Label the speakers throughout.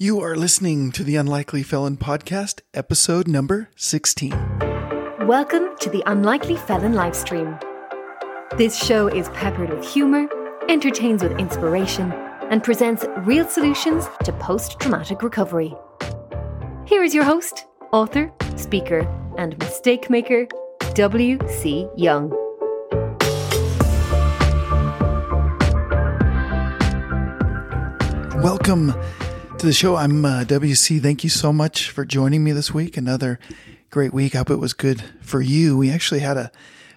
Speaker 1: You are listening to the Unlikely Felon Podcast, episode number 16.
Speaker 2: Welcome to the Unlikely Felon livestream. This show is peppered with humor, entertains with inspiration, and presents real solutions to post traumatic recovery. Here is your host, author, speaker, and mistake maker, W.C. Young.
Speaker 1: Welcome to the show. I'm uh, WC. Thank you so much for joining me this week. Another great week. I hope it was good for you. We actually had a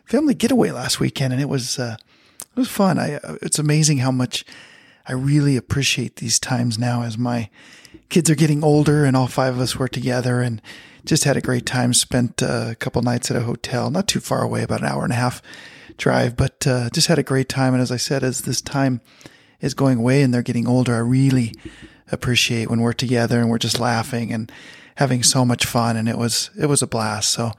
Speaker 1: family getaway last weekend, and it was uh, it was fun. I uh, it's amazing how much I really appreciate these times now as my kids are getting older, and all five of us were together and just had a great time. Spent uh, a couple nights at a hotel, not too far away, about an hour and a half drive, but uh, just had a great time. And as I said, as this time is going away and they're getting older, I really appreciate when we're together and we're just laughing and having so much fun. And it was, it was a blast. So,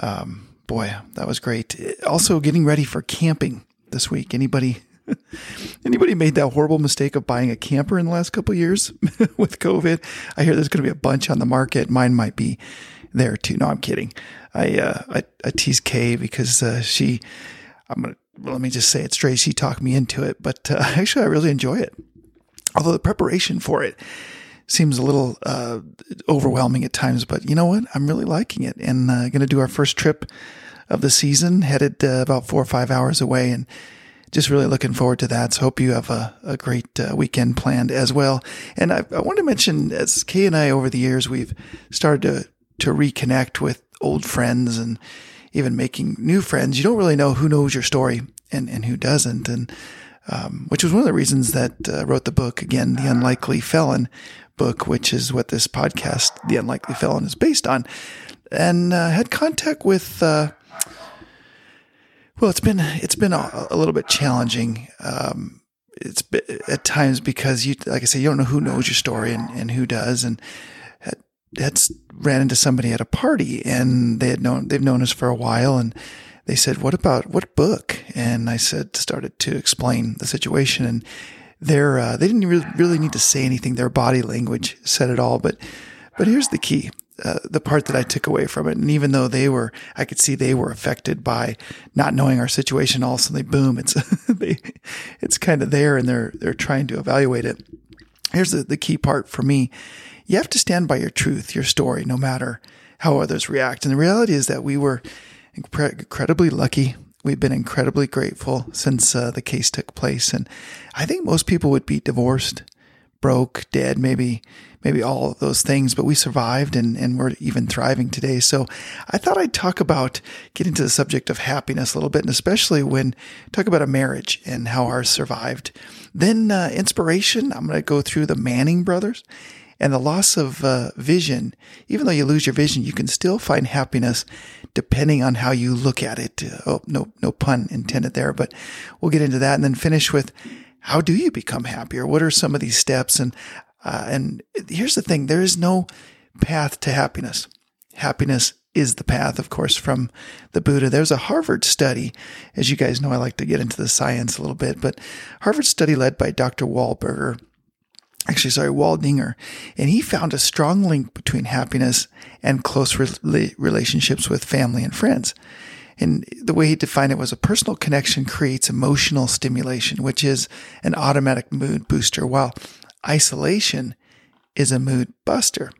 Speaker 1: um, boy, that was great. Also getting ready for camping this week. Anybody, anybody made that horrible mistake of buying a camper in the last couple years with COVID? I hear there's going to be a bunch on the market. Mine might be there too. No, I'm kidding. I, uh, I, I tease Kay because, uh, she, I'm going to, well, let me just say it straight. She talked me into it, but uh, actually, I really enjoy it although the preparation for it seems a little uh, overwhelming at times. But you know what? I'm really liking it, and uh, going to do our first trip of the season, headed uh, about four or five hours away, and just really looking forward to that. So hope you have a, a great uh, weekend planned as well. And I, I want to mention, as Kay and I over the years, we've started to to reconnect with old friends and even making new friends. You don't really know who knows your story and, and who doesn't. And um, which was one of the reasons that uh, wrote the book again, the Unlikely Felon book, which is what this podcast, the Unlikely Felon, is based on, and uh, had contact with. Uh, well, it's been it's been a, a little bit challenging. Um, it's been, at times because you, like I say, you don't know who knows your story and, and who does, and had, had ran into somebody at a party, and they had known they've known us for a while, and they said, "What about what book?" And I said, started to explain the situation, and they're uh, they didn't really, really need to say anything. Their body language said it all. But but here's the key. Uh, the part that I took away from it. And even though they were, I could see they were affected by not knowing our situation. All of a sudden, boom, it's they, it's kind of there, and they're they're trying to evaluate it. Here's the, the key part for me: you have to stand by your truth, your story, no matter how others react. And the reality is that we were incredibly lucky. We've been incredibly grateful since uh, the case took place. And I think most people would be divorced, broke, dead, maybe, maybe all of those things, but we survived and, and we're even thriving today. So I thought I'd talk about getting to the subject of happiness a little bit, and especially when talk about a marriage and how ours survived. Then uh, inspiration. I'm going to go through the Manning brothers and the loss of uh, vision. Even though you lose your vision, you can still find happiness depending on how you look at it. Oh, no, no pun intended there, but we'll get into that and then finish with how do you become happier? What are some of these steps? And, uh, and here's the thing. There is no path to happiness. Happiness is the path, of course, from the Buddha. There's a Harvard study. As you guys know, I like to get into the science a little bit, but Harvard study led by Dr. Wahlberger actually, sorry, Waldinger, and he found a strong link between happiness and close re- relationships with family and friends. And the way he defined it was a personal connection creates emotional stimulation, which is an automatic mood booster, while isolation is a mood buster.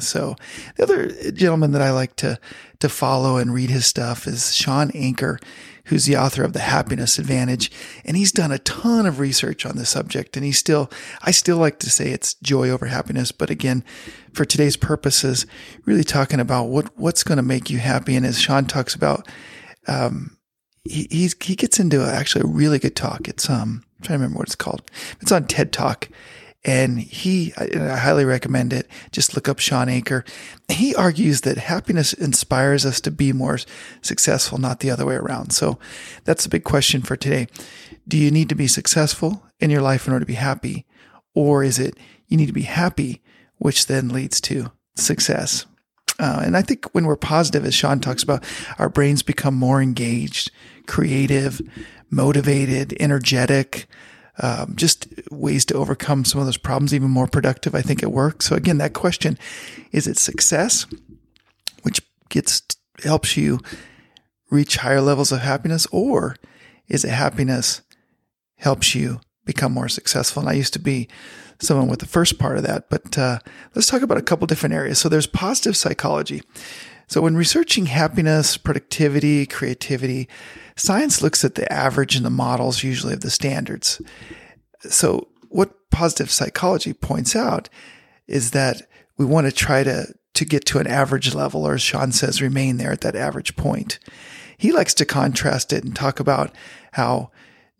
Speaker 1: So the other gentleman that I like to, to follow and read his stuff is Sean Achor, who's the author of The Happiness Advantage. And he's done a ton of research on the subject. And he's still, I still like to say it's joy over happiness. But again, for today's purposes, really talking about what, what's going to make you happy. And as Sean talks about, um, he, he's, he gets into actually a really good talk. It's, um, I'm trying to remember what it's called. It's on TED Talk and he, I highly recommend it. Just look up Sean Achor. He argues that happiness inspires us to be more successful, not the other way around. So that's a big question for today. Do you need to be successful in your life in order to be happy? Or is it you need to be happy, which then leads to success? Uh, and I think when we're positive, as Sean talks about, our brains become more engaged, creative, motivated, energetic, um, just ways to overcome some of those problems even more productive, I think it works. So again, that question, is it success, which gets, helps you reach higher levels of happiness or is it happiness helps you become more successful? And I used to be someone with the first part of that, but uh, let's talk about a couple different areas. So there's positive psychology. So when researching happiness, productivity, creativity, science looks at the average and the models usually of the standards. So what positive psychology points out is that we want to try to to get to an average level, or as Sean says, remain there at that average point. He likes to contrast it and talk about how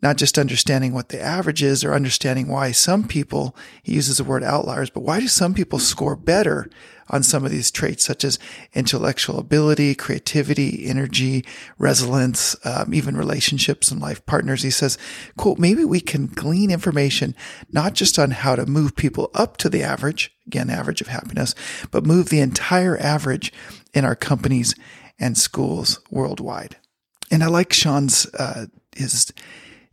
Speaker 1: not just understanding what the average is or understanding why some people, he uses the word outliers, but why do some people score better on some of these traits, such as intellectual ability, creativity, energy, resilience, um, even relationships and life partners. He says, quote, maybe we can glean information not just on how to move people up to the average, again, average of happiness, but move the entire average in our companies and schools worldwide. And I like Sean's, uh, his,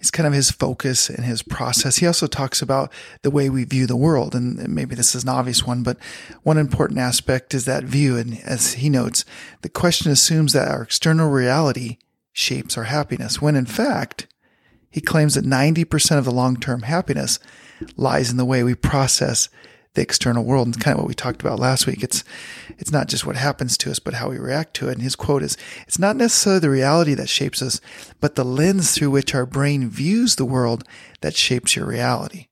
Speaker 1: is kind of his focus and his process. He also talks about the way we view the world. And maybe this is an obvious one, but one important aspect is that view. And as he notes, the question assumes that our external reality shapes our happiness, when in fact, he claims that 90% of the long term happiness lies in the way we process the external world. And kind of what we talked about last week. It's, it's not just what happens to us, but how we react to it. And his quote is, it's not necessarily the reality that shapes us, but the lens through which our brain views the world that shapes your reality.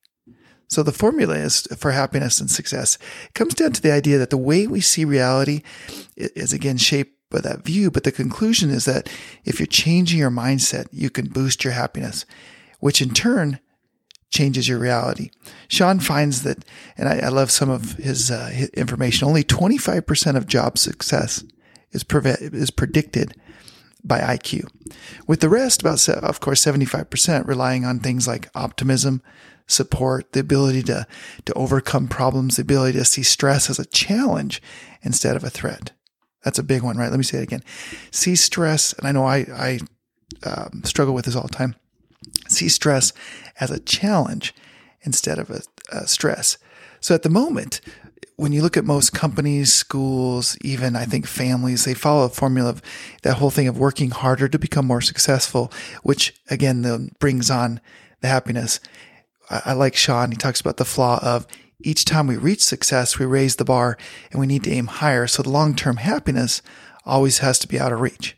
Speaker 1: So the formula is for happiness and success it comes down to the idea that the way we see reality is again shaped by that view. But the conclusion is that if you're changing your mindset, you can boost your happiness, which in turn changes your reality. Sean finds that, and I, I love some of his, uh, his, information. Only 25% of job success is pre- is predicted by IQ, with the rest, about of course 75%, relying on things like optimism, support, the ability to to overcome problems, the ability to see stress as a challenge instead of a threat. That's a big one, right? Let me say it again. See stress, and I know I I um, struggle with this all the time see stress as a challenge instead of a, a stress. So at the moment, when you look at most companies, schools, even I think families, they follow a formula of that whole thing of working harder to become more successful, which again then brings on the happiness. I, I like Sean. He talks about the flaw of each time we reach success, we raise the bar and we need to aim higher. So the long term happiness always has to be out of reach.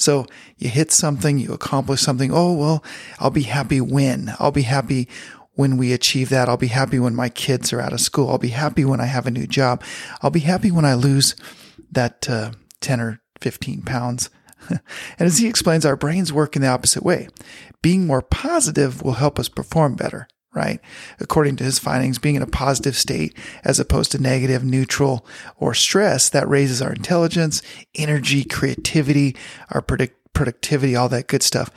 Speaker 1: So you hit something, you accomplish something. Oh, well, I'll be happy when. I'll be happy when we achieve that. I'll be happy when my kids are out of school. I'll be happy when I have a new job. I'll be happy when I lose that uh, 10 or 15 pounds. and as he explains, our brains work in the opposite way. Being more positive will help us perform better right? According to his findings, being in a positive state as opposed to negative, neutral, or stress, that raises our intelligence, energy, creativity, our predict- productivity, all that good stuff.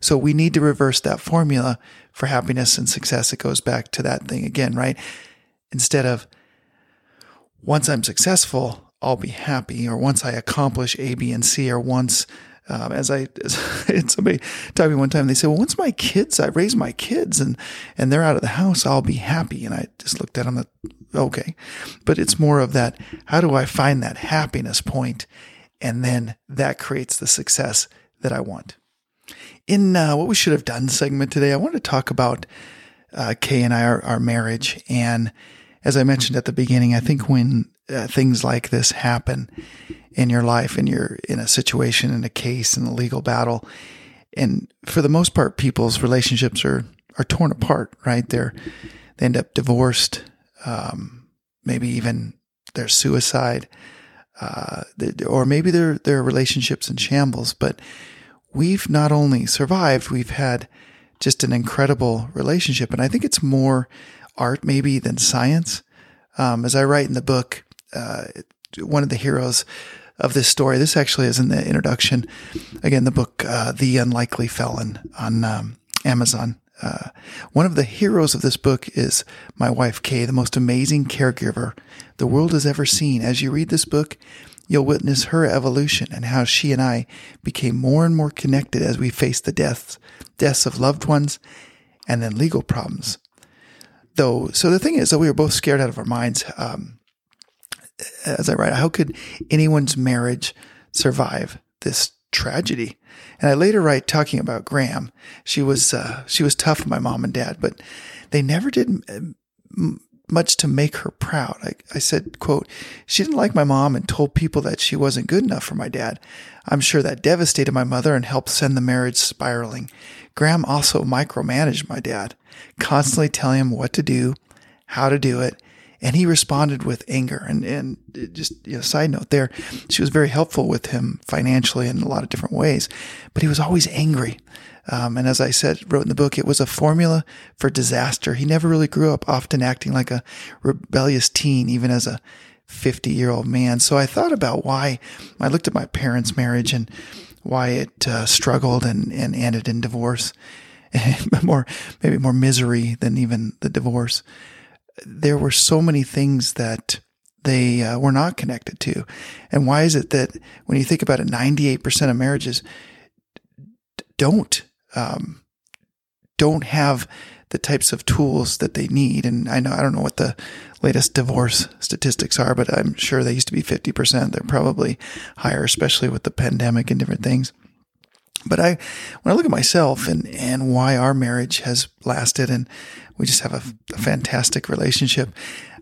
Speaker 1: So we need to reverse that formula for happiness and success. It goes back to that thing again, right? Instead of once I'm successful, I'll be happy, or once I accomplish A, B, and C, or once um, as I, as somebody told me one time, they said, well, once my kids, I raise my kids and, and they're out of the house, I'll be happy. And I just looked at them, okay, but it's more of that. How do I find that happiness? And then that creates the success that I want. In uh, what we should have done segment today, I want to talk about uh, Kay and I, our, our marriage. And as I mentioned at the beginning, I think when uh, things like this happen, in your life and you're in a situation, in a case, in a legal battle. And for the most part, people's relationships are, are torn apart, right? They're, they end up divorced. Um, maybe even their suicide. Uh, or maybe their, their relationships in shambles, but we've not only survived, we've had just an incredible relationship. And I think it's more art maybe than science. Um, as I write in the book, uh, one of the heroes of this story. This actually is in the introduction. Again, the book, uh, The Unlikely Felon on um, Amazon. Uh, one of the heroes of this book is my wife, Kay, the most amazing caregiver the world has ever seen. As you read this book, you'll witness her evolution and how she and I became more and more connected as we faced the deaths, deaths of loved ones and then legal problems. Though, so the thing is that we were both scared out of our minds. Um, as I write, how could anyone's marriage survive this tragedy? And I later write talking about Graham. She was uh, she was tough, my mom and dad, but they never did much to make her proud. I, I, said, quote, she didn't like my mom and told people that she wasn't good enough for my dad. I'm sure that devastated my mother and helped send the marriage spiraling. Graham also micromanaged my dad, constantly telling him what to do, how to do it, and he responded with anger. And and just you know, side note there, she was very helpful with him financially in a lot of different ways, but he was always angry. Um, and as I said, wrote in the book, it was a formula for disaster. He never really grew up, often acting like a rebellious teen, even as a 50 year old man. So I thought about why I looked at my parents' marriage and why it uh, struggled and, and ended in divorce, more maybe more misery than even the divorce. There were so many things that they uh, were not connected to, and why is it that when you think about it, ninety eight percent of marriages don't um, don't have the types of tools that they need. And I know, I don't know what the latest divorce statistics are, but I'm sure they used to be 50%. They're probably higher, especially with the pandemic and different things. But I, when I look at myself and, and why our marriage has lasted and we just have a, a fantastic relationship,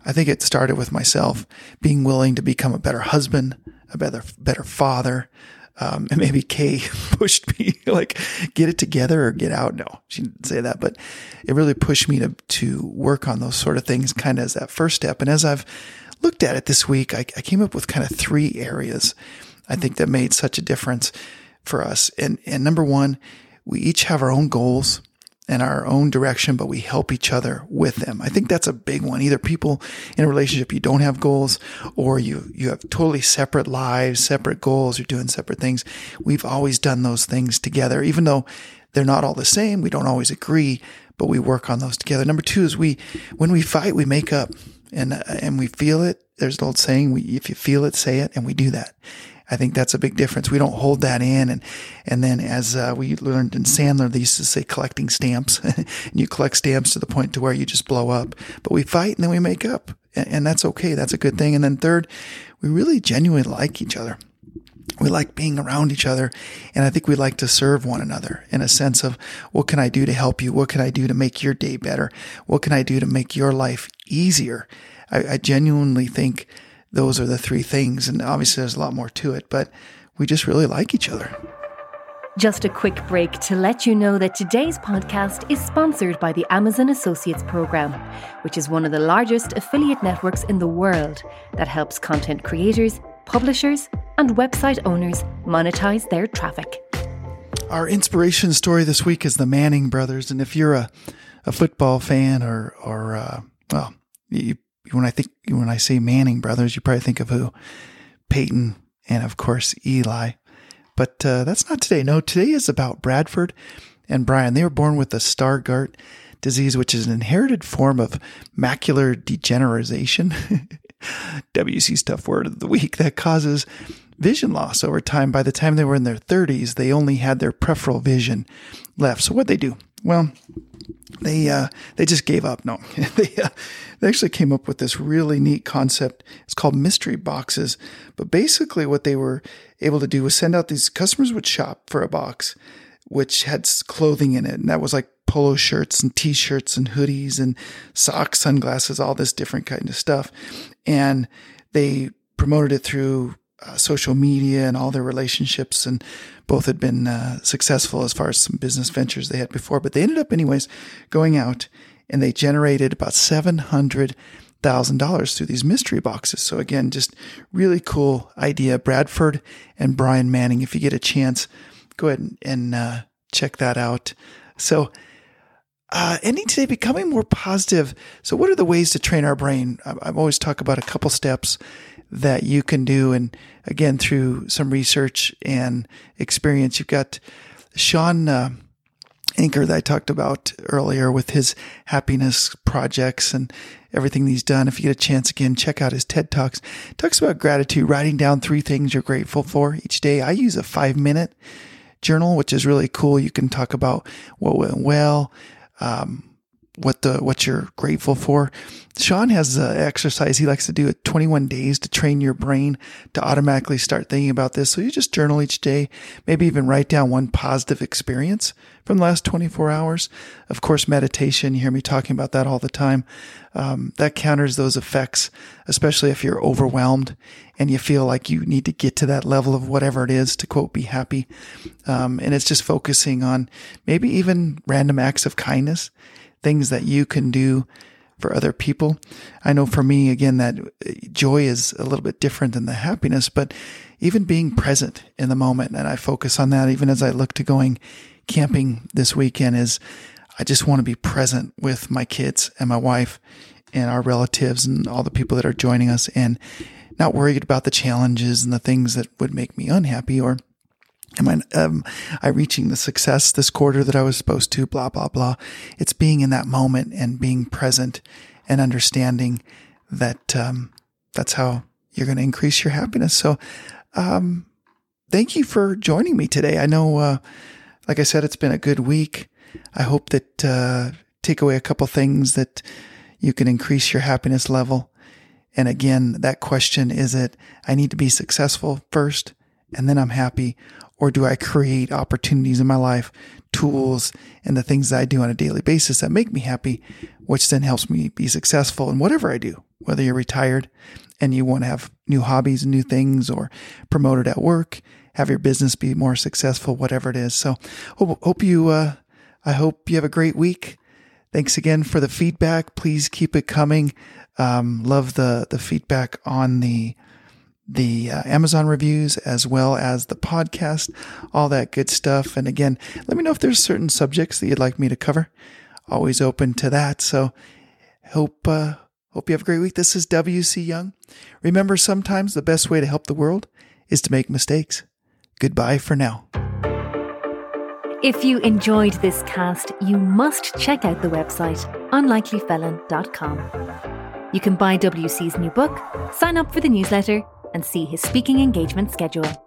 Speaker 1: I think it started with myself being willing to become a better husband, a better, better father, um, and maybe Kay pushed me like, get it together or get out. No, she didn't say that, but it really pushed me to, to work on those sort of things kind of as that first step. And as I've looked at it this week, I, I came up with kind of three areas I think that made such a difference for us. And, and number one, we each have our own goals and our own direction, but we help each other with them. I think that's a big one. Either people in a relationship, you don't have goals or you, you have totally separate lives, separate goals, you're doing separate things. We've always done those things together, even though they're not all the same. We don't always agree, but we work on those together. Number two is we, when we fight, we make up and, and we feel it. There's an old saying, we, if you feel it, say it, and we do that. I think that's a big difference. We don't hold that in. And, and then as uh, we learned in Sandler, they used to say collecting stamps and you collect stamps to the point to where you just blow up, but we fight and then we make up and, and that's okay. That's a good thing. And then third, we really genuinely like each other. We like being around each other. And I think we like to serve one another in a sense of what can I do to help you? What can I do to make your day better? What can I do to make your life easier? I, I genuinely think those are the three things. And obviously, there's a lot more to it, but we just really like each other.
Speaker 2: Just a quick break to let you know that today's podcast is sponsored by the Amazon Associates Program, which is one of the largest affiliate networks in the world that helps content creators, publishers, and website owners monetize their traffic.
Speaker 1: Our inspiration story this week is the Manning brothers. And if you're a, a football fan or, or uh, well, you when I think when I say Manning brothers, you probably think of who? Peyton and of course Eli. But uh, that's not today. No, today is about Bradford and Brian. They were born with the Stargardt disease, which is an inherited form of macular degeneration. WC's tough word of the week that causes vision loss over time. By the time they were in their 30s, they only had their peripheral vision left. So what they do? Well, they uh, they just gave up. No, they uh, they actually came up with this really neat concept. It's called mystery boxes. But basically, what they were able to do was send out these customers would shop for a box, which had clothing in it, and that was like polo shirts and t-shirts and hoodies and socks, sunglasses, all this different kind of stuff, and they promoted it through uh, social media and all their relationships and both had been uh, successful as far as some business ventures they had before, but they ended up, anyways, going out and they generated about seven hundred thousand dollars through these mystery boxes. So again, just really cool idea. Bradford and Brian Manning. If you get a chance, go ahead and, and uh, check that out. So. Uh, ending today, becoming more positive. So, what are the ways to train our brain? I, I always talk about a couple steps that you can do. And again, through some research and experience, you've got Sean uh, Achor that I talked about earlier with his happiness projects and everything he's done. If you get a chance again, check out his TED Talks. talks about gratitude, writing down three things you're grateful for each day. I use a five minute journal, which is really cool. You can talk about what went well, um, what the what you're grateful for. Sean has an exercise he likes to do at 21 days to train your brain to automatically start thinking about this. So you just journal each day, maybe even write down one positive experience from the last 24 hours. Of course, meditation, you hear me talking about that all the time. Um, that counters those effects, especially if you're overwhelmed and you feel like you need to get to that level of whatever it is to quote, be happy. Um, and it's just focusing on maybe even random acts of kindness things that you can do for other people. I know for me, again, that uh, joy is a little bit different than the happiness, but even being present in the moment. And I focus on that even as I look to going camping this weekend is I just want to be present with my kids and my wife and our relatives and all the people that are joining us and not worried about the challenges and the things that would make me unhappy or Am I, um, I reaching the success this quarter that I was supposed to? Blah, blah, blah. It's being in that moment and being present and understanding that, um, that's how you're going to increase your happiness. So, um, thank you for joining me today. I know, uh, like I said, it's been a good week. I hope that, uh, take away a couple things that you can increase your happiness level. And again, that question is it, I need to be successful first and then I'm happy? Or do I create opportunities in my life, tools, and the things that I do on a daily basis that make me happy, which then helps me be successful in whatever I do, whether you're retired and you want to have new hobbies and new things or promoted at work, have your business be more successful, whatever it is. So hope, you, uh, I hope you have a great week. Thanks again for the feedback. Please keep it coming. Um, love the, the feedback on the, the uh, Amazon reviews as well as the podcast, all that good stuff. And again, let me know if there's certain subjects that you'd like me to cover. Always open to that. So hope, uh, hope you have a great week. This is W.C. Young. Remember, sometimes the best way to help the world is to make mistakes. Goodbye for now.
Speaker 2: If you enjoyed this cast, you must check out the website unlikelyfelon.com. You can buy WC's new book, sign up for the newsletter, and see his speaking engagement schedule.